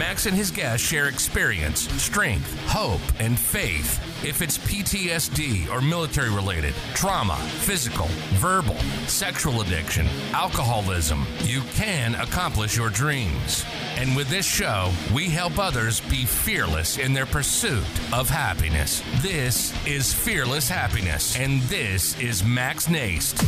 Max and his guests share experience, strength, hope, and faith. If it's PTSD or military related, trauma, physical, verbal, sexual addiction, alcoholism, you can accomplish your dreams. And with this show, we help others be fearless in their pursuit of happiness. This is Fearless Happiness, and this is Max Nast.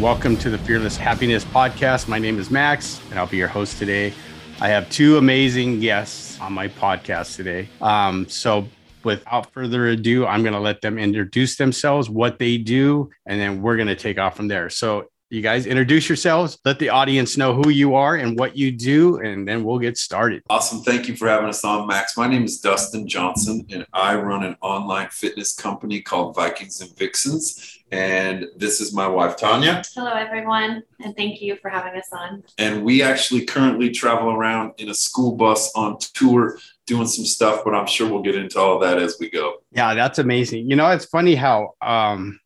Welcome to the Fearless Happiness Podcast. My name is Max, and I'll be your host today. I have two amazing guests on my podcast today. Um, so, without further ado, I'm going to let them introduce themselves, what they do, and then we're going to take off from there. So, you guys introduce yourselves, let the audience know who you are and what you do, and then we'll get started. Awesome. Thank you for having us on, Max. My name is Dustin Johnson, and I run an online fitness company called Vikings and Vixens. And this is my wife, Tanya. Hello, everyone, and thank you for having us on. And we actually currently travel around in a school bus on tour doing some stuff, but I'm sure we'll get into all that as we go. Yeah, that's amazing. You know, it's funny how, um,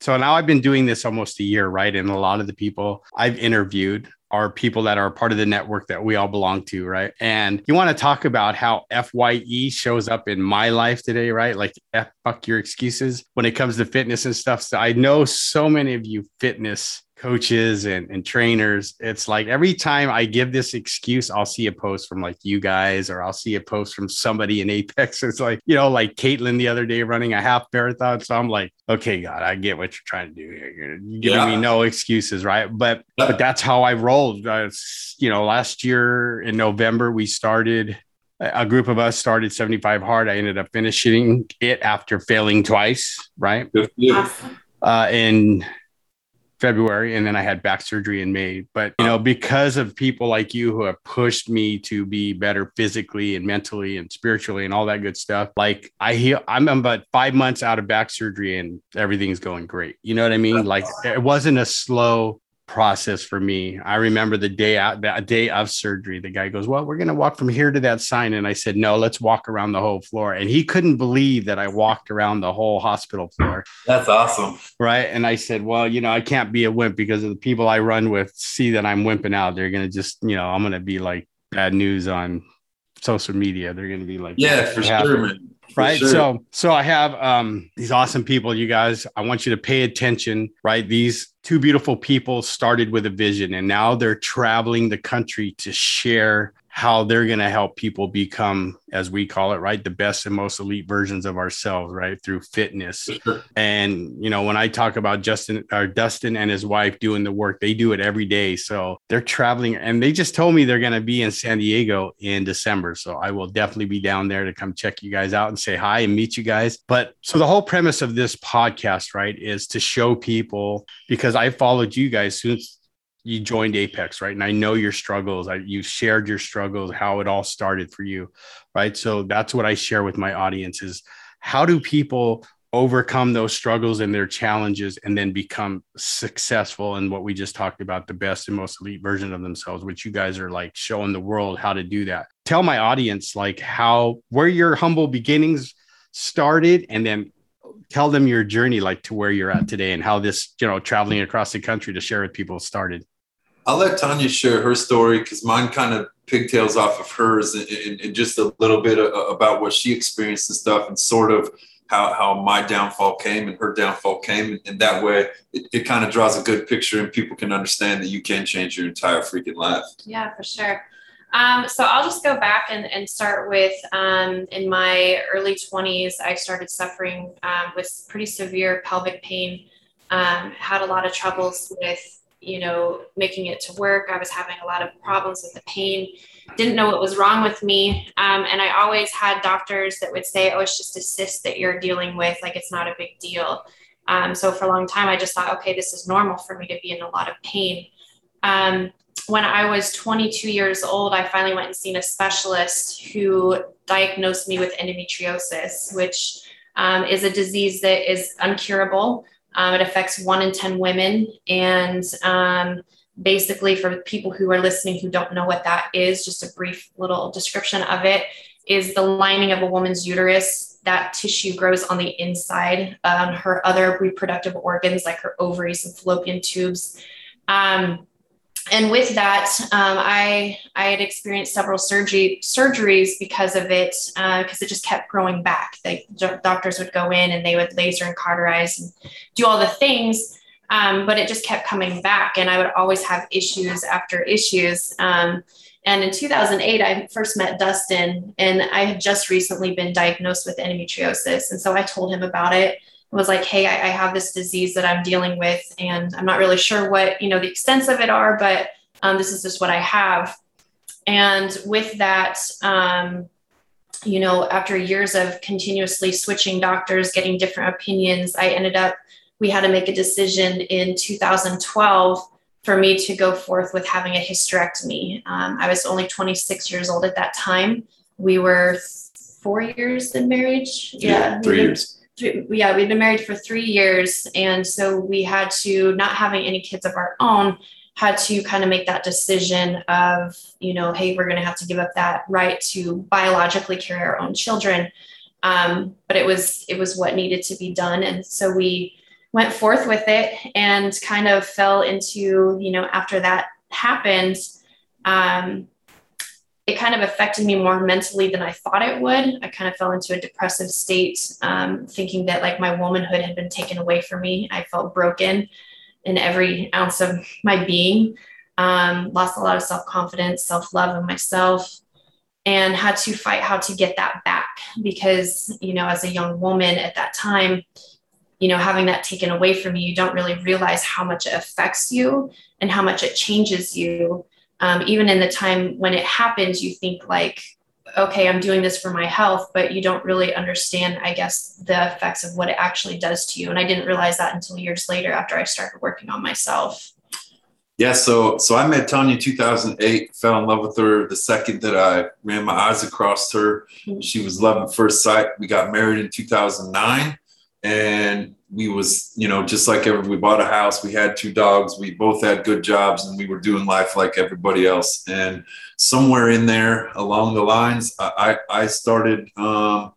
so now I've been doing this almost a year, right? And a lot of the people I've interviewed are people that are part of the network that we all belong to, right? And you want to talk about how FYE shows up in my life today, right? Like F fuck your excuses when it comes to fitness and stuff. So I know so many of you fitness coaches and, and trainers. It's like every time I give this excuse, I'll see a post from like you guys, or I'll see a post from somebody in Apex. It's like, you know, like Caitlin the other day running a half marathon. So I'm like, okay, God, I get what you're trying to do here. You're giving yeah. me no excuses, right? But but that's how I rolled. Uh, you know, last year in November, we started a group of us started 75 hard. I ended up finishing it after failing twice, right? Yeah. Uh, in February, and then I had back surgery in May. But you know, because of people like you who have pushed me to be better physically and mentally and spiritually and all that good stuff, like I heal, I'm about five months out of back surgery and everything's going great. You know what I mean? Like it wasn't a slow process for me. I remember the day out, the day of surgery, the guy goes, Well, we're going to walk from here to that sign. And I said, No, let's walk around the whole floor. And he couldn't believe that I walked around the whole hospital floor. That's awesome. Right. And I said, Well, you know, I can't be a wimp because of the people I run with see that I'm wimping out. They're going to just, you know, I'm going to be like bad news on social media. They're going to be like, Yeah, for sure, man right sure. so so i have um these awesome people you guys. I want you to pay attention right? These two beautiful people started with a vision and now they're traveling the country to share how they're going to help people become as we call it right the best and most elite versions of ourselves right through fitness. And you know when i talk about justin or dustin and his wife doing the work they do it every day. So they're traveling and they just told me they're going to be in san diego in december. So i will definitely be down there to come check you guys out and say hi and meet you guys. But so the whole premise of this podcast right is to show people because i followed you guys since you joined Apex, right? And I know your struggles. I, you shared your struggles, how it all started for you, right? So that's what I share with my audience is how do people overcome those struggles and their challenges and then become successful in what we just talked about the best and most elite version of themselves which you guys are like showing the world how to do that tell my audience like how where your humble beginnings started and then tell them your journey like to where you're at today and how this you know traveling across the country to share with people started I'll let Tanya share her story because mine kind of pigtails off of hers and, and, and just a little bit about what she experienced and stuff and sort of how, how my downfall came and her downfall came. And that way it, it kind of draws a good picture and people can understand that you can change your entire freaking life. Yeah, for sure. Um, so I'll just go back and, and start with um, in my early 20s, I started suffering um, with pretty severe pelvic pain, um, had a lot of troubles with you know, making it to work. I was having a lot of problems with the pain, didn't know what was wrong with me. Um, and I always had doctors that would say, oh, it's just a cyst that you're dealing with. Like it's not a big deal. Um, so for a long time, I just thought, okay, this is normal for me to be in a lot of pain. Um, when I was 22 years old, I finally went and seen a specialist who diagnosed me with endometriosis, which um, is a disease that is uncurable. Um, it affects one in 10 women. And um, basically, for people who are listening who don't know what that is, just a brief little description of it is the lining of a woman's uterus. That tissue grows on the inside. Um, her other reproductive organs, like her ovaries and fallopian tubes. Um, and with that, um, I I had experienced several surgery surgeries because of it, because uh, it just kept growing back. The doctors would go in and they would laser and cauterize and do all the things, um, but it just kept coming back, and I would always have issues after issues. Um, and in 2008, I first met Dustin, and I had just recently been diagnosed with endometriosis, and so I told him about it was like, hey, I, I, have this disease that I'm dealing with, and I'm not really sure what you know the extents of it are, but um, this is just what I have. And with that, um, you know, after years of continuously switching doctors, getting different opinions, I ended up we had to make a decision in 2012 for me to go forth with having a hysterectomy. Um, I was only 26 years old at that time. We were four years in marriage. Yeah, yeah three years yeah, we'd been married for three years. And so we had to, not having any kids of our own, had to kind of make that decision of, you know, hey, we're going to have to give up that right to biologically carry our own children. Um, but it was it was what needed to be done, and so we went forth with it and kind of fell into, you know, after that happened, um, it kind of affected me more mentally than I thought it would. I kind of fell into a depressive state, um, thinking that like my womanhood had been taken away from me. I felt broken in every ounce of my being, um, lost a lot of self confidence, self love of myself, and had to fight how to get that back because, you know, as a young woman at that time, you know, having that taken away from you, you don't really realize how much it affects you and how much it changes you um, even in the time when it happens, you think like, okay, I'm doing this for my health, but you don't really understand, I guess, the effects of what it actually does to you. And I didn't realize that until years later after I started working on myself. Yeah, so so I met Tanya 2008, fell in love with her the second that I ran my eyes across her. Mm-hmm. She was love at first sight. We got married in 2009 and we was you know just like every we bought a house we had two dogs we both had good jobs and we were doing life like everybody else and somewhere in there along the lines i i started um,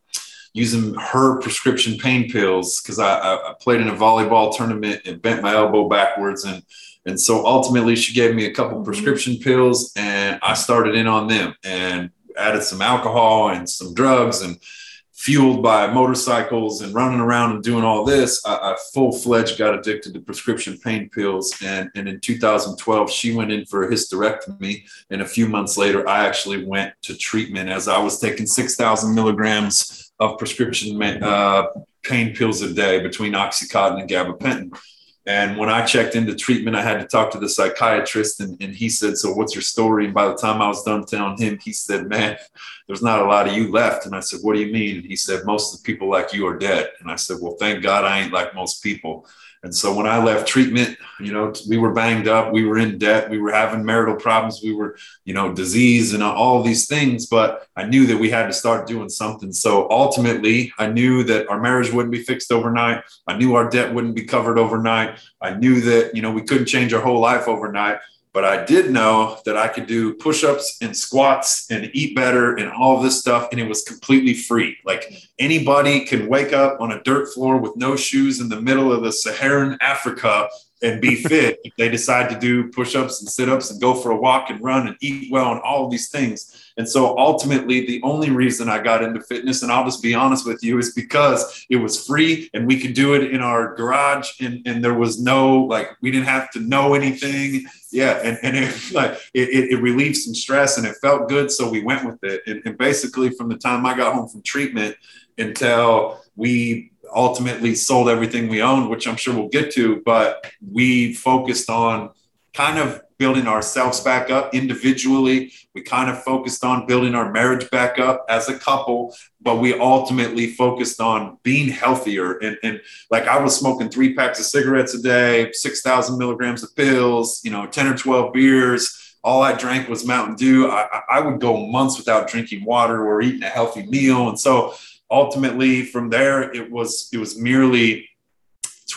using her prescription pain pills because I, I played in a volleyball tournament and bent my elbow backwards and and so ultimately she gave me a couple mm-hmm. prescription pills and i started in on them and added some alcohol and some drugs and fueled by motorcycles and running around and doing all this, I, I full fledged got addicted to prescription pain pills. And, and in 2012, she went in for a hysterectomy. And a few months later, I actually went to treatment as I was taking 6,000 milligrams of prescription uh, pain pills a day between Oxycontin and gabapentin. And when I checked into treatment, I had to talk to the psychiatrist, and, and he said, So, what's your story? And by the time I was done telling him, he said, Man, there's not a lot of you left. And I said, What do you mean? And he said, Most of the people like you are dead. And I said, Well, thank God I ain't like most people. And so when I left treatment, you know, we were banged up, we were in debt, we were having marital problems, we were, you know, disease and all these things. But I knew that we had to start doing something. So ultimately, I knew that our marriage wouldn't be fixed overnight. I knew our debt wouldn't be covered overnight. I knew that, you know, we couldn't change our whole life overnight. But I did know that I could do push ups and squats and eat better and all of this stuff. And it was completely free. Like anybody can wake up on a dirt floor with no shoes in the middle of the Saharan Africa and be fit if they decide to do push ups and sit ups and go for a walk and run and eat well and all of these things. And so ultimately, the only reason I got into fitness, and I'll just be honest with you, is because it was free and we could do it in our garage and, and there was no, like, we didn't have to know anything. Yeah. And, and it, like, it, it, it relieved some stress and it felt good. So we went with it. And, and basically, from the time I got home from treatment until we ultimately sold everything we owned, which I'm sure we'll get to, but we focused on kind of building ourselves back up individually. We kind of focused on building our marriage back up as a couple, but we ultimately focused on being healthier. And, and like I was smoking three packs of cigarettes a day, 6,000 milligrams of pills, you know, 10 or 12 beers. All I drank was Mountain Dew. I, I would go months without drinking water or eating a healthy meal. And so ultimately from there, it was, it was merely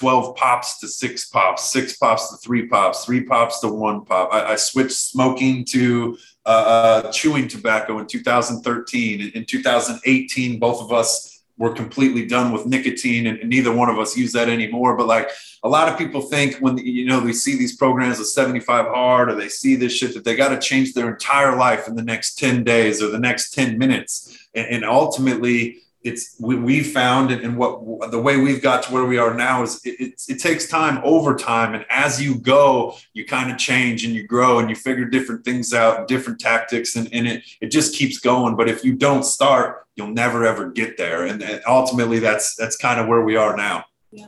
12 pops to six pops, six pops to three pops, three pops to one pop. I, I switched smoking to uh, uh chewing tobacco in 2013. In 2018, both of us were completely done with nicotine and, and neither one of us use that anymore. But like a lot of people think when, you know, they see these programs of 75 hard or they see this shit that they got to change their entire life in the next 10 days or the next 10 minutes. and, and ultimately, it's we, we found and, and what the way we've got to where we are now is it, it, it takes time over time. And as you go you kind of change and you grow and you figure different things out different tactics and, and it, it just keeps going. But if you don't start you'll never ever get there. And, and ultimately that's that's kind of where we are now. Yeah.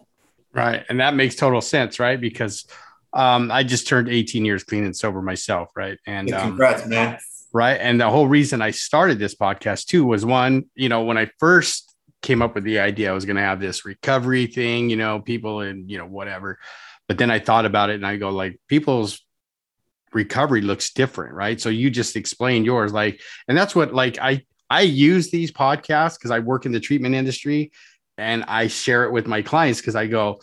right. And that makes total sense right? Because um, i just turned 18 years clean and sober myself right? And yeah, congrats um, man right? And the whole reason I started this podcast too was one, you know, when I first came up with the idea, I was going to have this recovery thing, you know, people and, you know, whatever. But then I thought about it and I go, like, people's recovery looks different, right? So you just explained yours, like, and that's what, like, I, I use these podcasts because I work in the treatment industry and I share it with my clients because I go,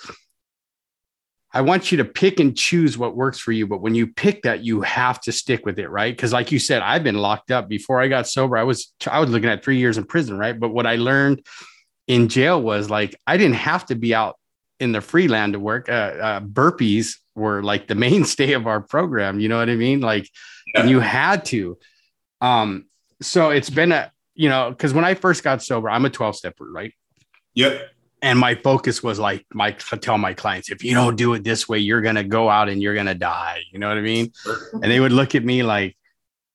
I want you to pick and choose what works for you. But when you pick that, you have to stick with it, right? Because, like you said, I've been locked up before I got sober. I was I was looking at three years in prison, right? But what I learned in jail was like I didn't have to be out in the free land to work. Uh, uh, burpees were like the mainstay of our program. You know what I mean? Like, yeah. and you had to. Um, so it's been a you know because when I first got sober, I'm a 12 stepper, right? Yep and my focus was like my tell my clients if you don't do it this way you're gonna go out and you're gonna die. You know what i mean? And they would look at me like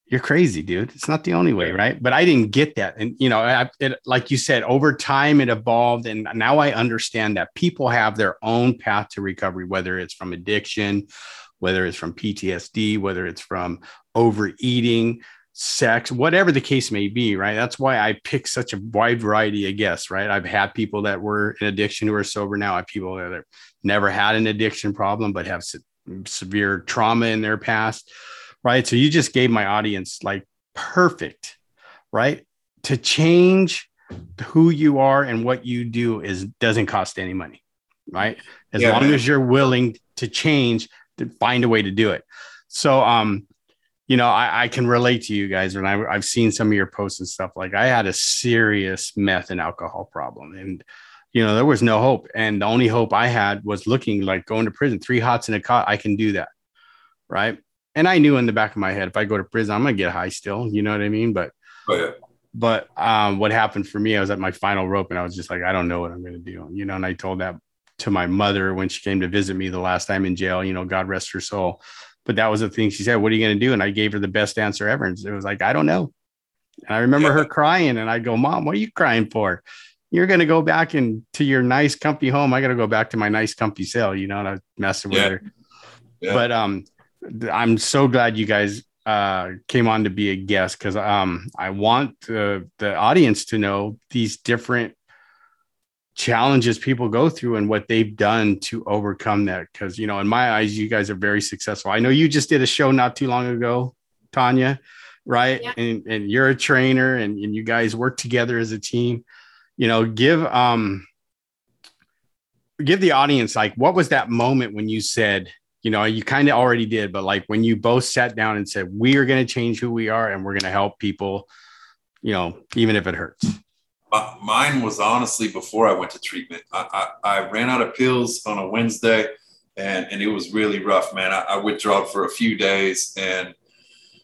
you're crazy dude. It's not the only way right? But i didn't get that. And you know I, it, like you said over time it evolved and now i understand that people have their own path to recovery whether it's from addiction whether it's from ptsd whether it's from overeating sex, whatever the case may be, right? That's why I pick such a wide variety of guests, right? I've had people that were in addiction who are sober now. I have people that have never had an addiction problem, but have se- severe trauma in their past, right? So you just gave my audience like perfect, right? To change who you are and what you do is doesn't cost any money, right? As yeah, long as you're willing to change, to find a way to do it. So, um, you know, I, I, can relate to you guys and I, I've seen some of your posts and stuff. Like I had a serious meth and alcohol problem, and you know there was no hope. And the only hope I had was looking like going to prison, three hots in a cot. I can do that, right? And I knew in the back of my head, if I go to prison, I'm gonna get high still. You know what I mean? But oh, yeah. but um, what happened for me, I was at my final rope, and I was just like, I don't know what I'm gonna do. You know, and I told that to my mother when she came to visit me the last time in jail. You know, God rest her soul but that was the thing she said, What are you going to do? And I gave her the best answer ever. And it was like, I don't know. And I remember her crying, and I go, Mom, what are you crying for? You're going to go back into your nice, comfy home. I got to go back to my nice, comfy cell, you know, and I messing with yeah. her. Yeah. But um, I'm so glad you guys uh, came on to be a guest because um, I want the, the audience to know these different challenges people go through and what they've done to overcome that. Because, you know, in my eyes, you guys are very successful. I know you just did a show not too long ago, Tanya, right? Yeah. And, and you're a trainer and, and you guys work together as a team. You know, give, um, give the audience like what was that moment when you said you know you kind of already did but like when you both sat down and said we are going to change who we are and we're going to help people you know even if it hurts mine was honestly before I went to treatment. I, I, I, ran out of pills on a Wednesday and, and it was really rough, man. I, I withdrew for a few days and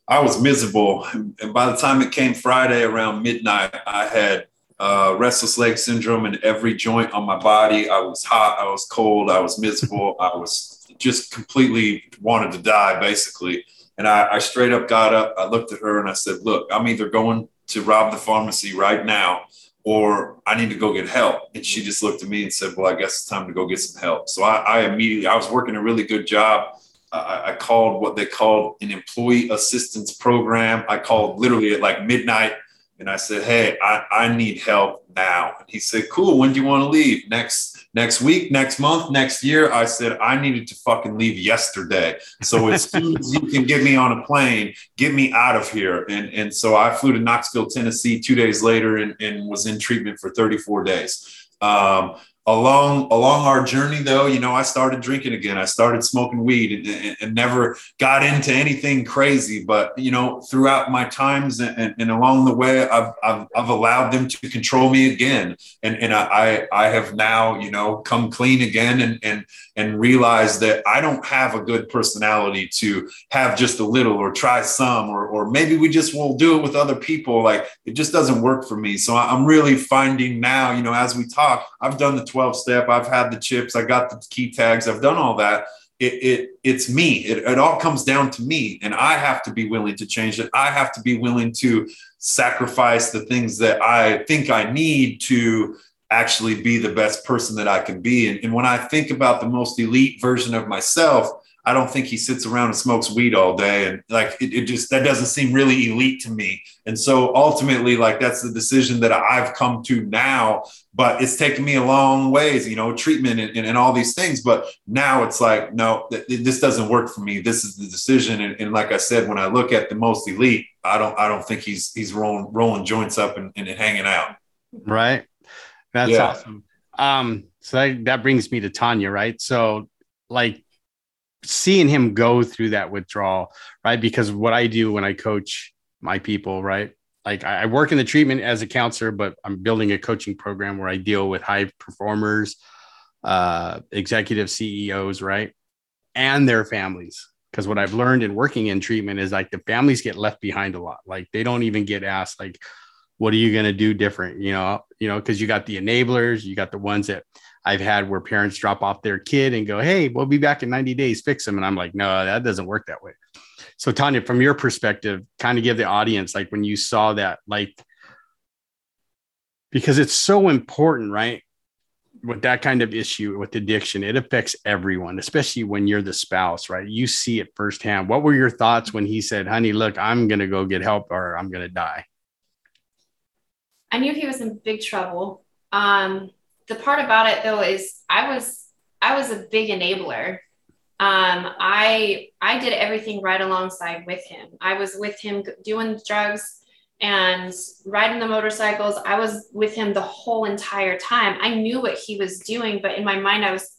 I was miserable. And by the time it came Friday around midnight, I had uh, restless leg syndrome in every joint on my body. I was hot, I was cold, I was miserable, I was just completely wanted to die, basically. And I, I straight up got up. I looked at her and I said, Look, I'm either going to rob the pharmacy right now or I need to go get help. And she mm-hmm. just looked at me and said, Well, I guess it's time to go get some help. So I, I, immediately, I was working a really good job. I, I called what they called an employee assistance program. I called literally at like midnight and I said, Hey, I, I need help now. And he said, Cool, when do you want to leave? Next next week, next month, next year. I said, I needed to fucking leave yesterday. So as soon as you can get me on a plane, get me out of here. And, and so I flew to Knoxville, Tennessee two days later and, and was in treatment for 34 days. Um, along along our journey though you know i started drinking again. I started smoking weed and, and, and never got into anything crazy. But you know throughout my times and, and along the way I've, I've, I've allowed them to control me again. And and i i have now you know come clean again and and and realize that i don't have a good personality to have just a little or try some or or maybe we just will do it with other people. Like it just doesn't work for me. So i'm really finding now you know as we talk i've done the 12 step. I've had the chips. I got the key tags. I've done all that. It, it it's me. It, it all comes down to me, and I have to be willing to change it. I have to be willing to sacrifice the things that I think I need to actually be the best person that I can be. And, and when I think about the most elite version of myself, I don't think he sits around and smokes weed all day. And like, it, it, just, that doesn't seem really elite to me. And so ultimately, like, that's the decision that I've come to now, but it's taken me a long ways, you know, treatment and, and, and all these things. But now it's like, no, th- this doesn't work for me. This is the decision. And, and, like I said, when I look at the most elite, I don't, I don't think he's, he's rolling, rolling joints up and, and hanging out. Right. That's yeah. awesome. Um, so that, that brings me to Tanya, right? So like seeing him go through that withdrawal, right? Because what I do when I coach my people, right? Like I work in the treatment as a counselor, but I'm building a coaching program where I deal with high performers, uh, executive CEOs, right? And their families. Because what I've learned in working in treatment is like the families get left behind a lot. Like they don't even get asked, like, what are you going to do different? You know, you know, because you got the enablers, you got the ones that I've had where parents drop off their kid and go, Hey, we'll be back in 90 days, fix them. And I'm like, no, that doesn't work that way. So Tanya, from your perspective, kind of give the audience, like when you saw that, like, because it's so important, right? With that kind of issue with addiction, it affects everyone, especially when you're the spouse, right? You see it firsthand. What were your thoughts when he said, honey, look, I'm going to go get help or I'm going to die? I knew he was in big trouble. Um, the part about it though is I was I was a big enabler. Um, I I did everything right alongside with him. I was with him doing drugs and riding the motorcycles. I was with him the whole entire time. I knew what he was doing, but in my mind, I was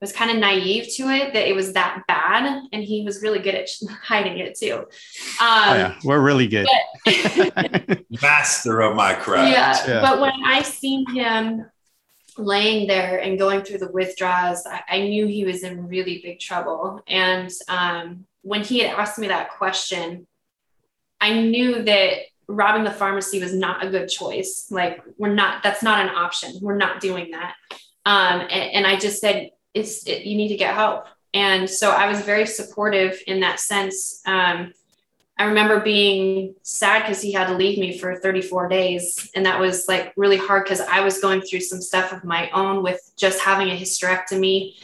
was kind of naive to it that it was that bad, and he was really good at hiding it too. Um, oh, yeah, we're really good. But, Master of my craft. Yeah, yeah, but when I seen him laying there and going through the withdrawals, I, I knew he was in really big trouble. And um, when he had asked me that question, I knew that robbing the pharmacy was not a good choice. Like, we're not, that's not an option. We're not doing that. Um, and, and, I just said, it's, it, you need to get help. And so I was very supportive in that sense. Um, I remember being sad because he had to leave me for 34 days. And that was like really hard because I was going through some stuff of my own with just having a hysterectomy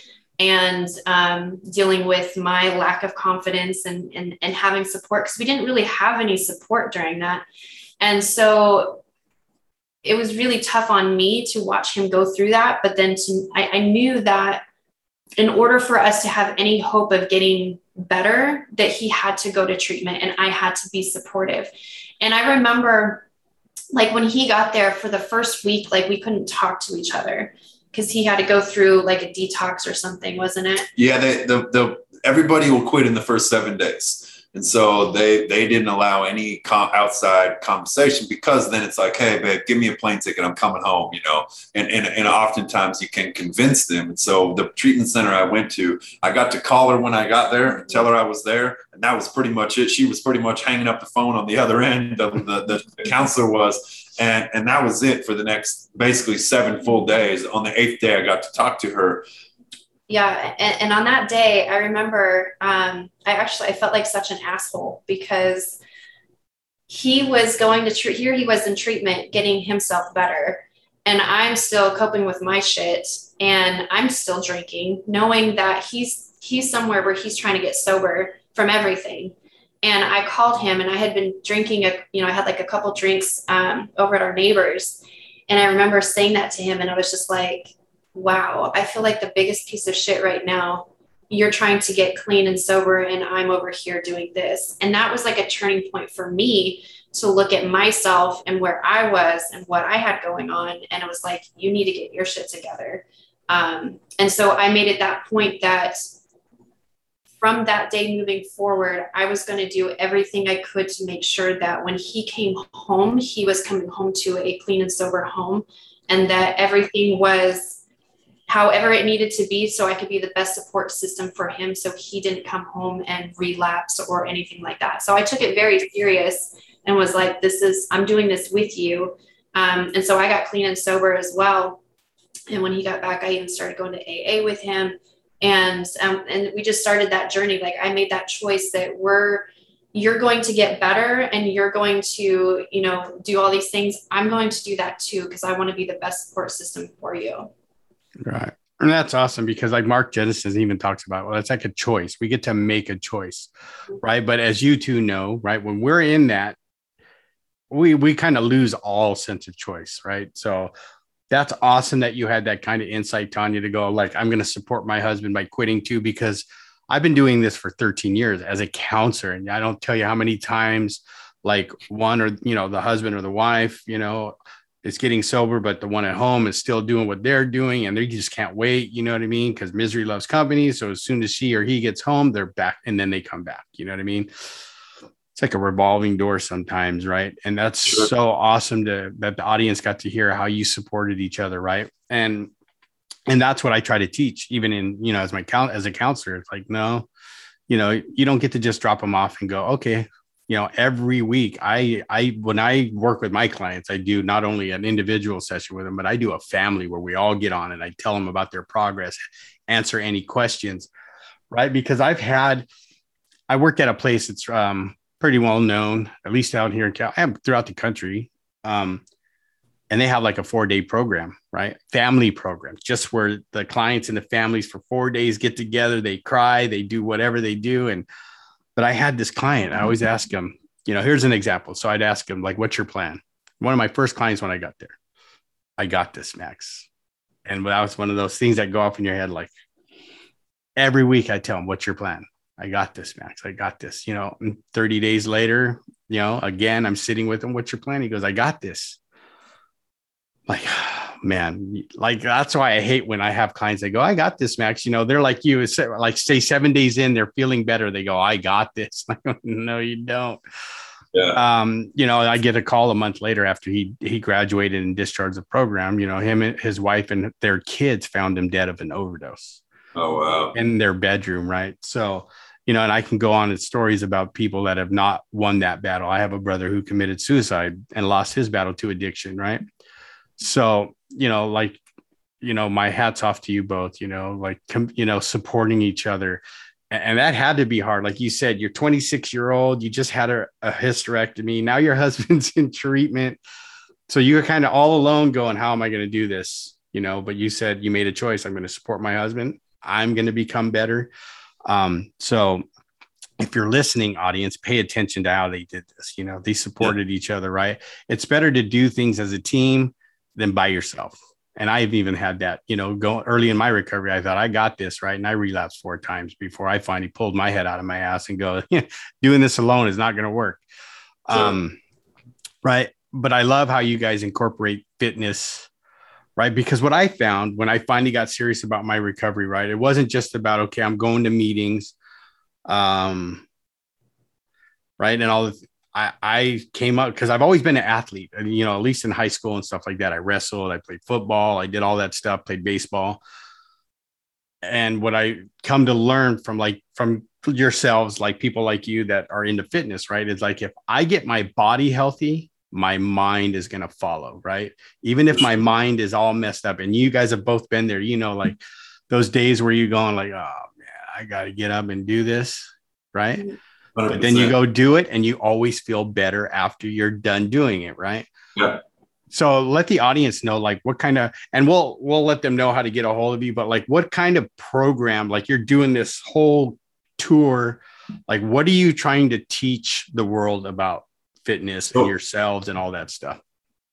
and um, dealing with my lack of confidence and, and, and having support because we didn't really have any support during that. And so it was really tough on me to watch him go through that. But then to, I, I knew that in order for us to have any hope of getting better that he had to go to treatment and I had to be supportive. And I remember like when he got there for the first week like we couldn't talk to each other because he had to go through like a detox or something, wasn't it? Yeah, they, the the everybody will quit in the first 7 days and so they they didn't allow any com- outside conversation because then it's like, hey, babe, give me a plane ticket. I'm coming home, you know. And, and and oftentimes you can convince them. And so the treatment center I went to, I got to call her when I got there and tell her I was there, and that was pretty much it. She was pretty much hanging up the phone on the other end. The the, the counselor was, and and that was it for the next basically seven full days. On the eighth day, I got to talk to her yeah and, and, on that day i remember um, i actually i felt like such an asshole because he was going to treat here he was in treatment getting himself better and i'm still coping with my shit and i'm still drinking knowing that he's he's somewhere where he's trying to get sober from everything. And I called him and I had been drinking a, you know, I had like a couple drinks um, over at our neighbors. And I remember saying that to him and I was just like, wow, I feel like the biggest piece of shit right now. You're trying to get clean and sober, and I'm over here doing this. And that was like a turning point for me to look at myself and where I was and what I had going on. And it was like, you need to get your shit together. Um, and so I made it that point that from that day moving forward, I was going to do everything I could to make sure that when he came home, he was coming home to a clean and sober home and that everything was however it needed to be so I could be the best support system for him so he didn't come home and relapse or anything like that. So I took it very serious and was like, this is, I'm doing this with you. Um, and so I got clean and sober as well. And when he got back, I even started going to AA with him. And, um, and we just started that journey. Like I made that choice that we're, you're going to get better and you're going to, you know, do all these things. I'm going to do that too, because I want to be the best support system for you. Right. And that's awesome because like Mark Genesis even talks about, well, it's like a choice. We get to make a choice. Right. But as you two know, right, when we're in that, we we kind of lose all sense of choice, right? So that's awesome that you had that kind of insight, Tanya, to go like, I'm going to support my husband by quitting too, because I've been doing this for 13 years as a counselor. And I don't tell you how many times like one or, you know, the husband or the wife, you know, is getting sober, but the one at home is still doing what they're doing and they just can't wait. You know what I mean? Because misery loves company. So as soon as she or he gets home, they're back and then they come back. You know what I mean? it's like a revolving door sometimes, right? And that's sure. so awesome to that the audience got to hear how you supported each other, right? And and that's what I try to teach, even in you know as my count as a counselor. It's like no, you know, you don't get to just drop them off and go, okay, you know, every week I I when I work with my clients, I do not only an individual session with them, but I do a family where we all get on and I tell them about their progress, answer any questions, right? Because I've had I work at a place that's um pretty well known, at least out here in Cal, and throughout the country. Um, and they have like a four day program, right? Family program, just where the clients and the families for four days get together, they cry, they do whatever they do. And, but I had this client, I always ask him, you know, here's an example. So I'd ask him, like, what's your plan? One of my first clients when I got there, I got this, Max. And that was one of those things that go off in your head. Like every week I tell him, what's your plan? I got this, Max. I got this. You know, 30 days later, you know, again, I'm sitting with him. What's your plan? He goes, I got this. Like, man, like that's why I hate when I have clients that go, I got this, Max. You know, they're like you, it's like say seven days in, they're feeling better. They go, I got this. no, you don't. Yeah. Um, you know, I get a call a month later after he he graduated and discharged the program. You know, him and his wife and their kids found him dead of an overdose. Oh wow. In their bedroom, right? So you know, and I can go on with stories about people that have not won that battle. I have a brother who committed suicide and lost his battle to addiction, right? So, you know, like, you know, my hats off to you both, you know, like, com- you know, supporting each other. And that had to be hard. Like you said, you're 26 year old, you just had a, a hysterectomy. Now your husband's in treatment. So you're kind of all alone going, how am I going to do this? You know, but you said you made a choice. I'm going to support my husband. I'm going to become better. Um, so if you're listening, audience, pay attention to how they did this. You know, they supported yeah. each other, right? It's better to do things as a team than by yourself. And I've even had that, you know, go early in my recovery. I thought I got this right. And I relapsed four times before I finally pulled my head out of my ass and go, doing this alone is not going to work. Sure. Um, right. But I love how you guys incorporate fitness right? Because what I found when I finally got serious about my recovery, right, it wasn't just about okay, I'm going to meetings, um, right, and all. The, I I came up because I've always been an athlete, and you know, at least in high school and stuff like that. I wrestled, I played football, I did all that stuff, played baseball. And what I come to learn from like from yourselves, like people like you that are into fitness, right? Is like if I get my body healthy, my mind is going to follow, right? Even if my mind is all messed up, and you guys have both been there, you know, like those days where you're going, like, oh man, I got to get up and do this, right? 100%. But then you go do it, and you always feel better after you're done doing it, right? Yeah. So let the audience know like what kind of and we'll we'll let them know how to get a hold of you, but like what kind of program, like you're doing this whole tour, like what are you trying to teach the world about fitness and yourselves and all that stuff?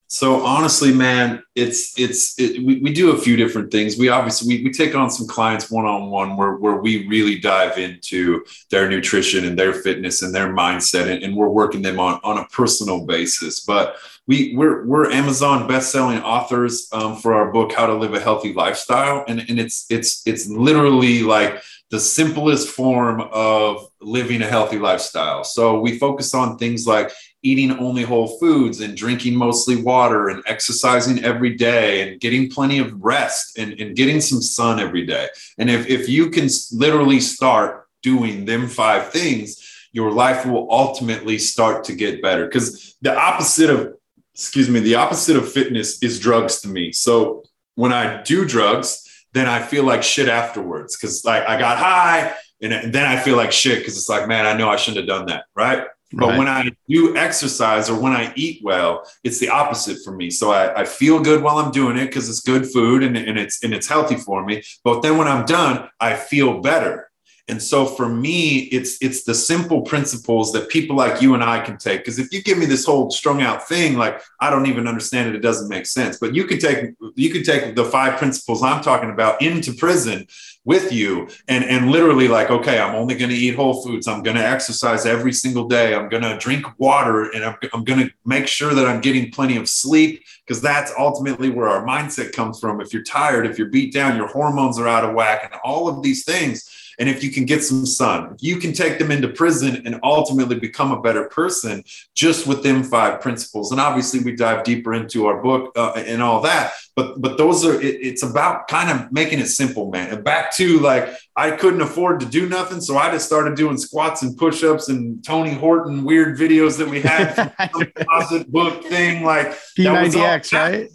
So honestly, man, it's it's it, we, we do a few different things. We obviously we, we take on some clients one on one where where we really dive into their nutrition and their fitness and their mindset, and, and we're working them on on a personal basis. But we we're we're Amazon best-selling authors um, for our book How to Live a Healthy Lifestyle, and and it's it's it's literally like the simplest form of living a healthy lifestyle. So we focus on things like eating only whole foods and drinking mostly water and exercising every day and getting plenty of rest and, and getting some sun every day. And if, if you can literally start doing them five things, your life will ultimately start to get better. Because the opposite of, excuse me, the opposite of fitness is drugs to me. So when I do drugs, then I feel like shit afterwards because like I got high and then I feel like shit because it's like, man, I know I shouldn't have done that. Right. But right. when I do exercise or when I eat well, it's the opposite for me. So I, I feel good while I'm doing it because it's good food and, and it's and it's healthy for me. But then when I'm done, I feel better. And so for me, it's it's the simple principles that people like you and I can take. Because if you give me this whole strung out thing, like I don't even understand it, it doesn't make sense. But you can take you could take the five principles I'm talking about into prison with you and and literally like okay i'm only going to eat whole foods i'm going to exercise every single day i'm going to drink water and i'm, I'm going to make sure that i'm getting plenty of sleep because that's ultimately where our mindset comes from if you're tired if you're beat down your hormones are out of whack and all of these things and if you can get some sun, if you can take them into prison and ultimately become a better person just with them five principles. And obviously, we dive deeper into our book uh, and all that. But but those are it, it's about kind of making it simple, man. And back to like I couldn't afford to do nothing, so I just started doing squats and push-ups and Tony Horton weird videos that we had closet book thing, like P90X, right?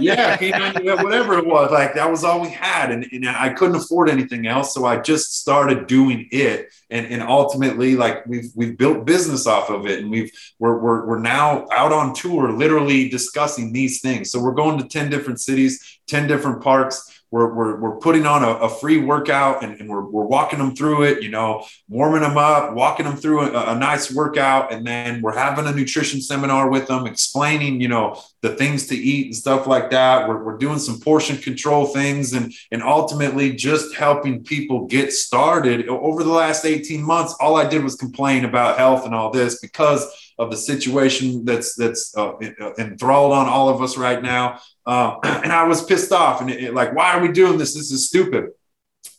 yeah, P90, whatever it was. Like that was all we had, and, and I couldn't afford anything else, so I just started doing it, and and ultimately, like we've we've built business off of it, and we've we're we're, we're now out on tour, literally discussing these things. So we're going to ten different cities, ten different parks we're, we're, we're putting on a, a free workout and, and, we're, we're walking them through it, you know, warming them up, walking them through a, a, nice workout. And then we're having a nutrition seminar with them, explaining, you know, the things to eat and stuff like that. We're, we're doing some portion control things and, and ultimately just helping people get started. Over the last 18 months, all I did was complain about health and all this because of the situation that's that's uh, enthralled on all of us right now. Uh, and I was pissed off and it, it, like, why are we doing this? This is stupid.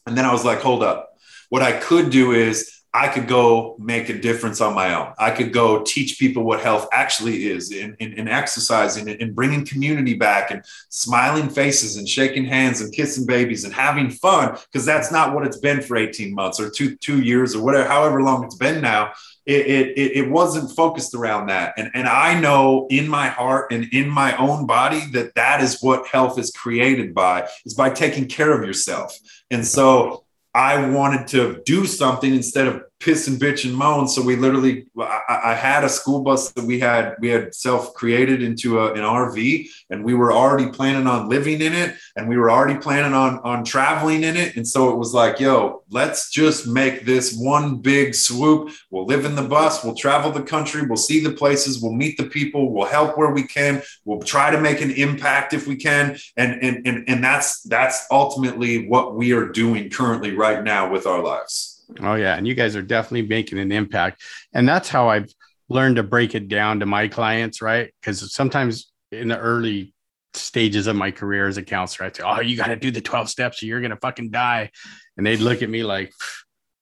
And then I was like, hold up. What I could do is I could go make a difference on my own. I could go teach people what health actually is in, in, in exercising and, and bringing community back and smiling faces and shaking hands and kissing babies and having fun because that's not what it's been for 18 months or two, two years or whatever, however long it's been now it, it, it wasn't focused around that. And, and I know in my heart and in my own body that that is what health is created by, is by taking care of yourself. And so I wanted to do something instead of piss and bitch and moan. So we literally, I, I, had a school bus that we had, we had self created into a, an RV and we were already planning on living in it and we were already planning on, on traveling in it. And so it was like, yo, let's just make this one big swoop. We'll live in the bus. We'll travel the country. We'll see the places. We'll meet the people. We'll help where we can. We'll try to make an impact if we can. And, and, and, and that's, that's ultimately what we are doing currently right now with our lives. Oh yeah, and you guys are definitely making an impact, and that's how I've learned to break it down to my clients, right? Because sometimes in the early stages of my career as a counselor, I'd say, "Oh, you got to do the twelve steps, or you're gonna fucking die," and they'd look at me like,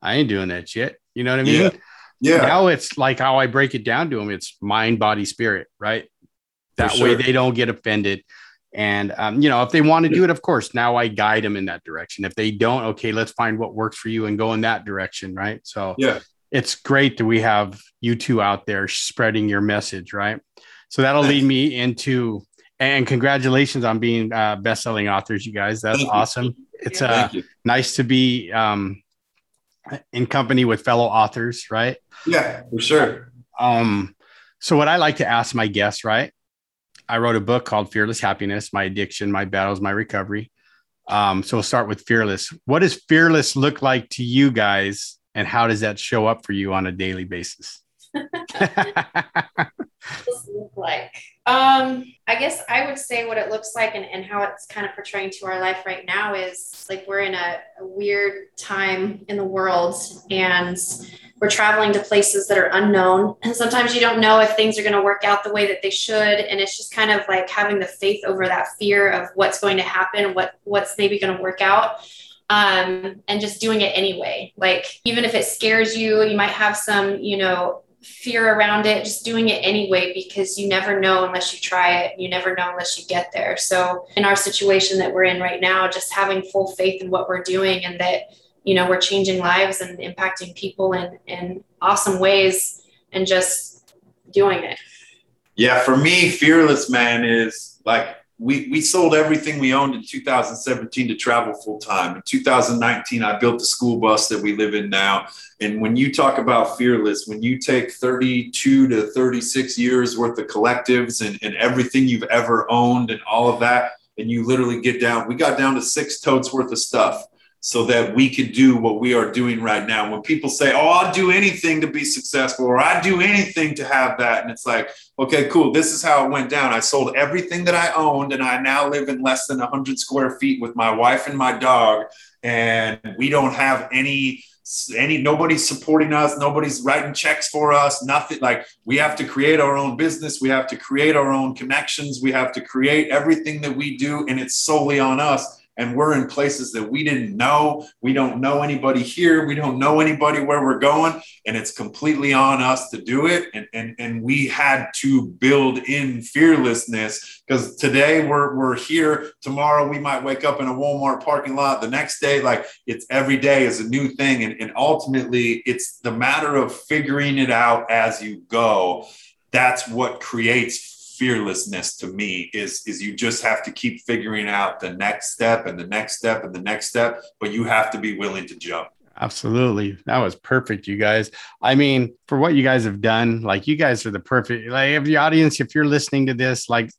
"I ain't doing that shit." You know what I mean? Yeah. yeah. Now it's like how I break it down to them. It's mind, body, spirit, right? That sure. way they don't get offended and um, you know, if they want to do it, of course, now I guide them in that direction. If they don't, okay, let's find what works for you and go in that direction, right? So yeah, it's great that we have you two out there spreading your message, right? So that'll lead me into and congratulations on being uh, best-selling authors, you guys. That's Thank awesome. You. It's uh, nice to be um, in company with fellow authors, right? Yeah, for sure. Um, so what I like to ask my guests, right, I wrote a book called Fearless Happiness My Addiction, My Battles, My Recovery. Um, so we'll start with Fearless. What does Fearless look like to you guys? And how does that show up for you on a daily basis? Look like? Um, I guess I would say what it looks like and, and how it's kind of portraying to our life right now is like we're in a, a weird time in the world and we're traveling to places that are unknown. And sometimes you don't know if things are going to work out the way that they should. And it's just kind of like having the faith over that fear of what's going to happen, what what's maybe going to work out. Um, and just doing it anyway. Like even if it scares you, you might have some, you know, fear around it, just doing it anyway, because you never know unless you try it. You never know unless you get there. So, in our situation that we're in right now, just having full faith in what we're doing and that, you know, we're changing lives and impacting people in, in awesome ways and just doing it. Yeah, for me, fearless man is like we, we sold everything we owned in 2017 to travel full time. In 2019, I built the school bus that we live in now. And when you talk about fearless, when you take 32 to 36 years worth of collectives and, and everything you've ever owned and all of that, and you literally get down, we got down to six totes worth of stuff so that we could do what we are doing right now. When people say, Oh, I'll do anything to be successful, or I do anything to have that. And it's like, okay, cool. This is how it went down. I sold everything that I owned, and I now live in less than 100 square feet with my wife and my dog. And we don't have any any nobody's supporting us nobody's writing checks for us nothing like we have to create our own business we have to create our own connections we have to create everything that we do and it's solely on us and we're in places that we didn't know. We don't know anybody here. We don't know anybody where we're going. And it's completely on us to do it. And, and, and we had to build in fearlessness because today we're, we're here. Tomorrow we might wake up in a Walmart parking lot. The next day, like it's every day is a new thing. And, and ultimately, it's the matter of figuring it out as you go. That's what creates fearlessness to me is is you just have to keep figuring out the next step and the next step and the next step but you have to be willing to jump. Absolutely. That was perfect you guys. I mean for what you guys have done like you guys are the perfect like if the audience if you're listening to this like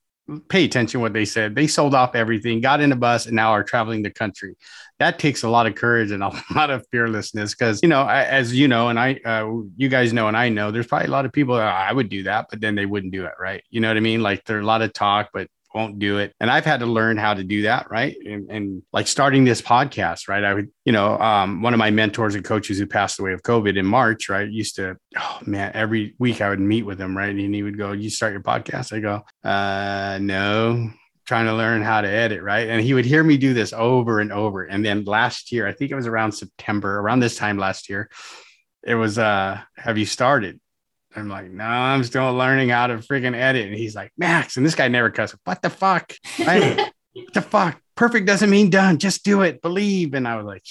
pay attention what they said. They sold off everything got in a bus and now are traveling the country that takes a lot of courage and a lot of fearlessness because you know as you know and i uh, you guys know and i know there's probably a lot of people that i would do that but then they wouldn't do it right? You know what i mean? Like there's a lot of talk but won't do it. And i've had to learn how to do that right? And, and like starting this podcast right? I would you know um, one of my mentors and coaches who passed away of covid in march right used to oh man every week i would meet with him right? And he would go you start your podcast? I go uh no trying to learn how to edit, right? And he would hear me do this over and over. And then last year, I think it was around September, around this time last year, it was uh, have you started? I'm like, no, I'm still learning how to freaking edit. And he's like, Max, and this guy never cussed. What the fuck? Right? what the fuck? Perfect doesn't mean done. Just do it. Believe. And I was like,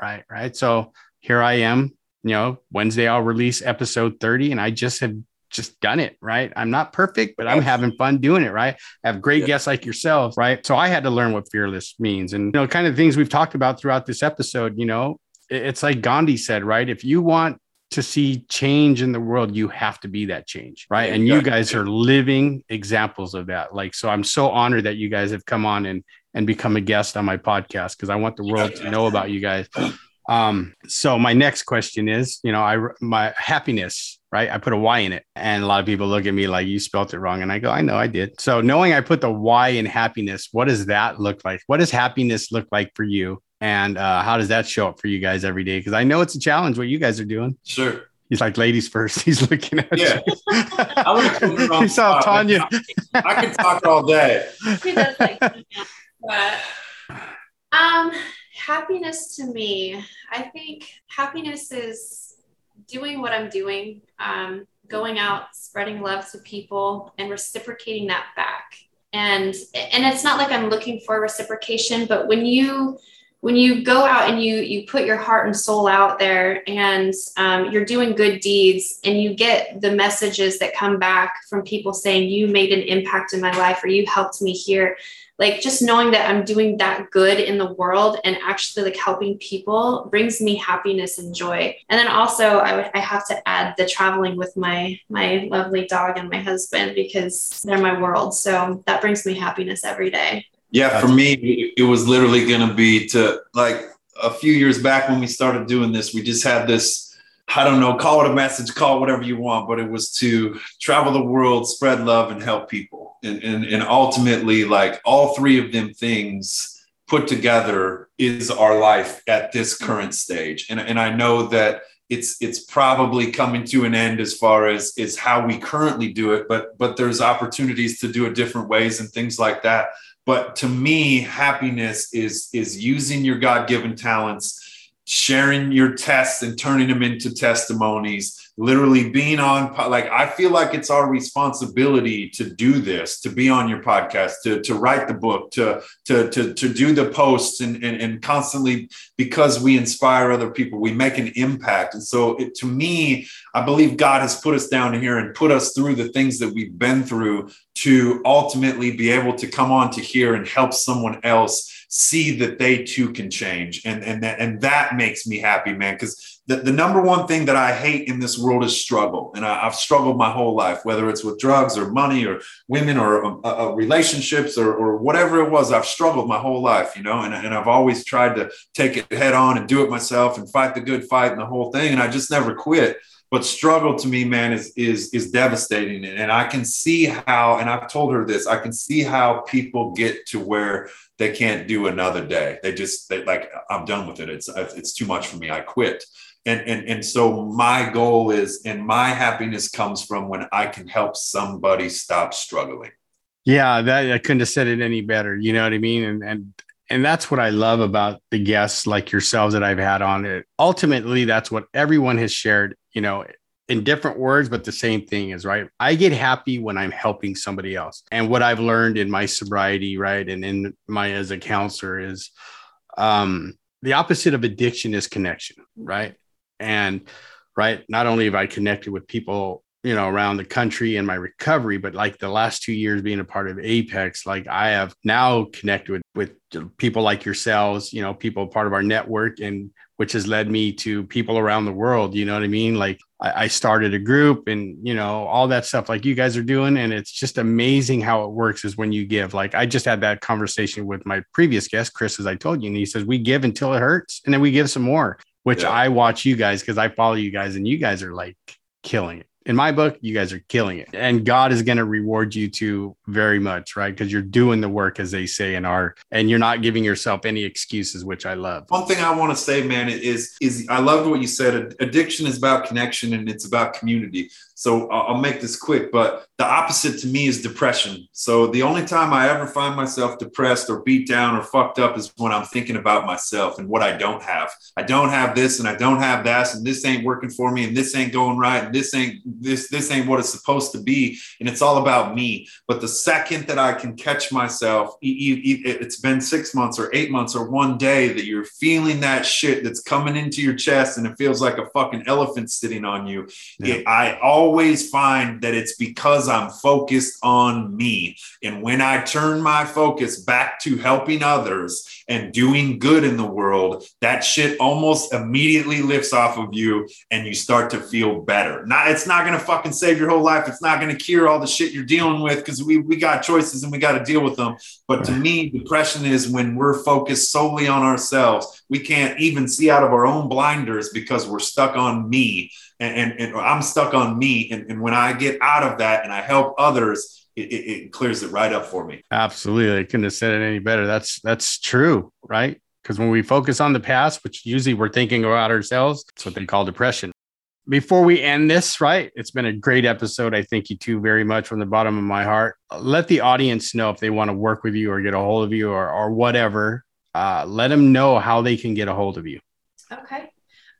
right, right. So here I am. You know, Wednesday I'll release episode 30, and I just had just done it right. I'm not perfect, but I'm having fun doing it right. I have great yeah. guests like yourself, right? So I had to learn what fearless means, and you know, kind of things we've talked about throughout this episode. You know, it's like Gandhi said, right? If you want to see change in the world, you have to be that change, right? And you guys are living examples of that. Like, so I'm so honored that you guys have come on and and become a guest on my podcast because I want the world to know about you guys. Um, so my next question is, you know, I my happiness, right? I put a Y in it, and a lot of people look at me like you spelt it wrong, and I go, I know I did. So knowing I put the Y in happiness, what does that look like? What does happiness look like for you? And uh, how does that show up for you guys every day? Because I know it's a challenge what you guys are doing. Sure. He's like ladies first. He's looking at yeah. you. I want to he saw Tanya. I, I can talk all day. He does like, but, um, happiness to me, I think happiness is doing what I'm doing, um, going out, spreading love to people, and reciprocating that back. And and it's not like I'm looking for reciprocation, but when you when you go out and you you put your heart and soul out there and um, you're doing good deeds and you get the messages that come back from people saying you made an impact in my life or you helped me here like just knowing that i'm doing that good in the world and actually like helping people brings me happiness and joy. And then also i would i have to add the traveling with my my lovely dog and my husband because they're my world. So that brings me happiness every day yeah, for me, it was literally going to be to like a few years back when we started doing this, we just had this. I don't know, call it a message, call it whatever you want, but it was to travel the world, spread love, and help people. And, and, and ultimately, like all three of them things put together is our life at this current stage. And, and I know that it's it's probably coming to an end as far as is how we currently do it, but but there's opportunities to do it different ways and things like that but to me happiness is is using your god-given talents sharing your tests and turning them into testimonies literally being on like i feel like it's our responsibility to do this to be on your podcast to, to write the book to to to, to do the posts and, and and constantly because we inspire other people we make an impact. And so it, to me i believe god has put us down here and put us through the things that we've been through to ultimately be able to come on to here and help someone else see that they too can change. And and that, and that makes me happy man because the, the number one thing that I hate in this world is struggle. And I, have struggled my whole life, whether it's with drugs or money or women or uh, uh, relationships or, or whatever it was. I've struggled my whole life, you know, and, and I've always tried to take it head on and do it myself and fight the good fight and the whole thing. And I just never quit. But struggle to me, man, is is is devastating. And I can see how, and I've told her this, I can see how people get to where they can't do another day. They just they like, I'm done with it. It's it's too much for me. I quit and and and so my goal is and my happiness comes from when i can help somebody stop struggling. Yeah that i couldn't have said it any better you know what i mean? And and and that's what i love about the guests like yourselves that i've had on it. Ultimately that's what everyone has shared you know in different words but the same thing is right? I get happy when i'm helping somebody else. And what i've learned in my sobriety right and in my as a counselor is um the opposite of addiction is connection right and right, not only have I connected with people, you know, around the country in my recovery, but like the last two years being a part of Apex, like I have now connected with, with people like yourselves, you know, people part of our network and which has led me to people around the world. You know what I mean? Like I, I started a group and, you know, all that stuff like you guys are doing. And it's just amazing how it works is when you give. Like I just had that conversation with my previous guest, Chris, as I told you, and he says, we give until it hurts and then we give some more which yeah. I watch you guys because I follow you guys and you guys are like killing it. In my book, you guys are killing it. And God is going to reward you too very much, right? Because you're doing the work, as they say in art, and you're not giving yourself any excuses, which I love. One thing I want to say, man, is is I loved what you said. Addiction is about connection and it's about community. So I'll make this quick, but the opposite to me is depression. So the only time I ever find myself depressed or beat down or fucked up is when I'm thinking about myself and what I don't have. I don't have this and I don't have that and this ain't working for me and this ain't going right and this ain't this this ain't what it's supposed to be and it's all about me. But the second that I can catch myself, it's been 6 months or 8 months or one day that you're feeling that shit that's coming into your chest and it feels like a fucking elephant sitting on you. Yeah. It, I always always find that it's because I'm focused on me. And when I turn my focus back to helping others and doing good in the world, that shit almost immediately lifts off of you and you start to feel better. Not, it's not going to fucking save your whole life. It's not going to cure all the shit you're dealing with because we, we got choices and we got to deal with them. But to me, depression is when we're focused solely on ourselves. We can't even see out of our own blinders because we're stuck on me and, and, and I'm stuck on me. And, and when I get out of that and I help others, it, it, it clears it right up for me. Absolutely. I couldn't have said it any better. That's that's true, right? Because when we focus on the past, which usually we're thinking about ourselves, it's what they call depression. Before we end this, right? It's been a great episode. I thank you two very much from the bottom of my heart. Let the audience know if they want to work with you or get a hold of you or, or whatever. Uh, let them know how they can get a hold of you. Okay.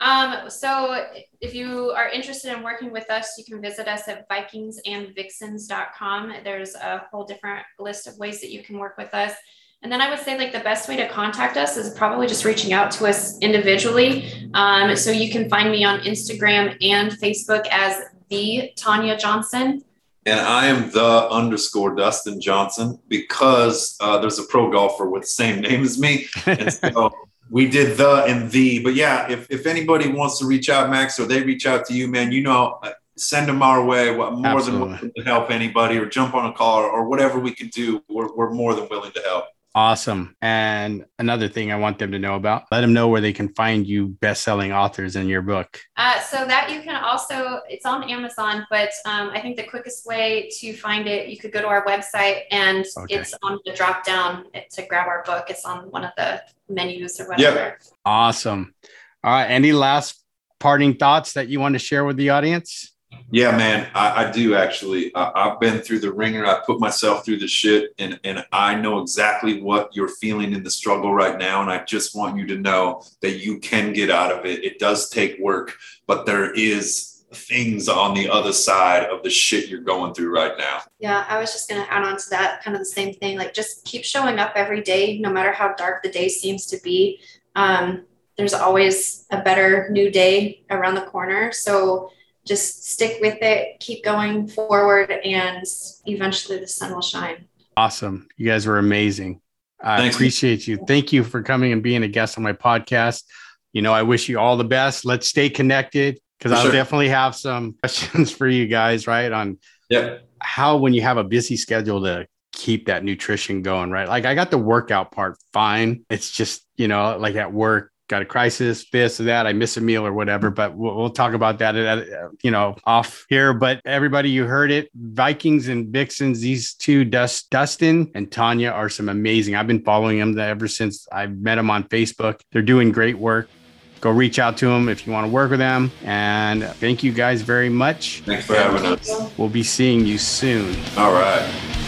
Um, so if you are interested in working with us, you can visit us at vikingsandvixens.com. There's a whole different list of ways that you can work with us. And then I would say like the best way to contact us is probably just reaching out to us individually. Um, so you can find me on Instagram and Facebook as the Tanya Johnson. And I am the underscore Dustin Johnson because uh, there's a pro golfer with the same name as me. And so we did the and the. But yeah, if, if anybody wants to reach out, Max, or they reach out to you, man, you know, uh, send them our way. More Absolutely. than willing to help anybody or jump on a call or, or whatever we can do. We're, we're more than willing to help. Awesome. And another thing I want them to know about, let them know where they can find you best-selling authors in your book. Uh, so that you can also, it's on Amazon, but um, I think the quickest way to find it, you could go to our website and okay. it's on the drop down to grab our book. It's on one of the menus or whatever. Yep. Awesome. All right. Any last parting thoughts that you want to share with the audience? Yeah, man, I, I do actually. I, have been through the ringer. I put myself through the shit, and and I know exactly what you're feeling in the struggle right now. And I just want you to know that you can get out of it. It does take work, but there is things on the other side of the shit you're going through right now. Yeah, I was just gonna add on to that, kind of the same thing. Like, just keep showing up every day, no matter how dark the day seems to be. Um, there's always a better new day around the corner. So just stick with it, keep going forward, and eventually the sun will shine. Awesome. You guys were amazing. I Thanks. appreciate you. Thank you for coming and being a guest on my podcast. You know, I wish you all the best. Let's stay connected because I'll sure. definitely have some questions for you guys, right? On yeah. how, when you have a busy schedule, to keep that nutrition going, right? Like I got the workout part fine. It's just, you know, like at work, got a crisis, this or that. I miss a meal or whatever, but we'll, we'll talk about that, at, uh, you know, off here. But everybody, you heard it. Vikings and Vixens, these two, Dust, Dustin and Tanya, are some amazing. I've been following them ever since I met them on Facebook. They're doing great work. Go reach out to them if you want to work with them. And thank you guys very much. Thanks for having us. We'll be seeing you soon. All right.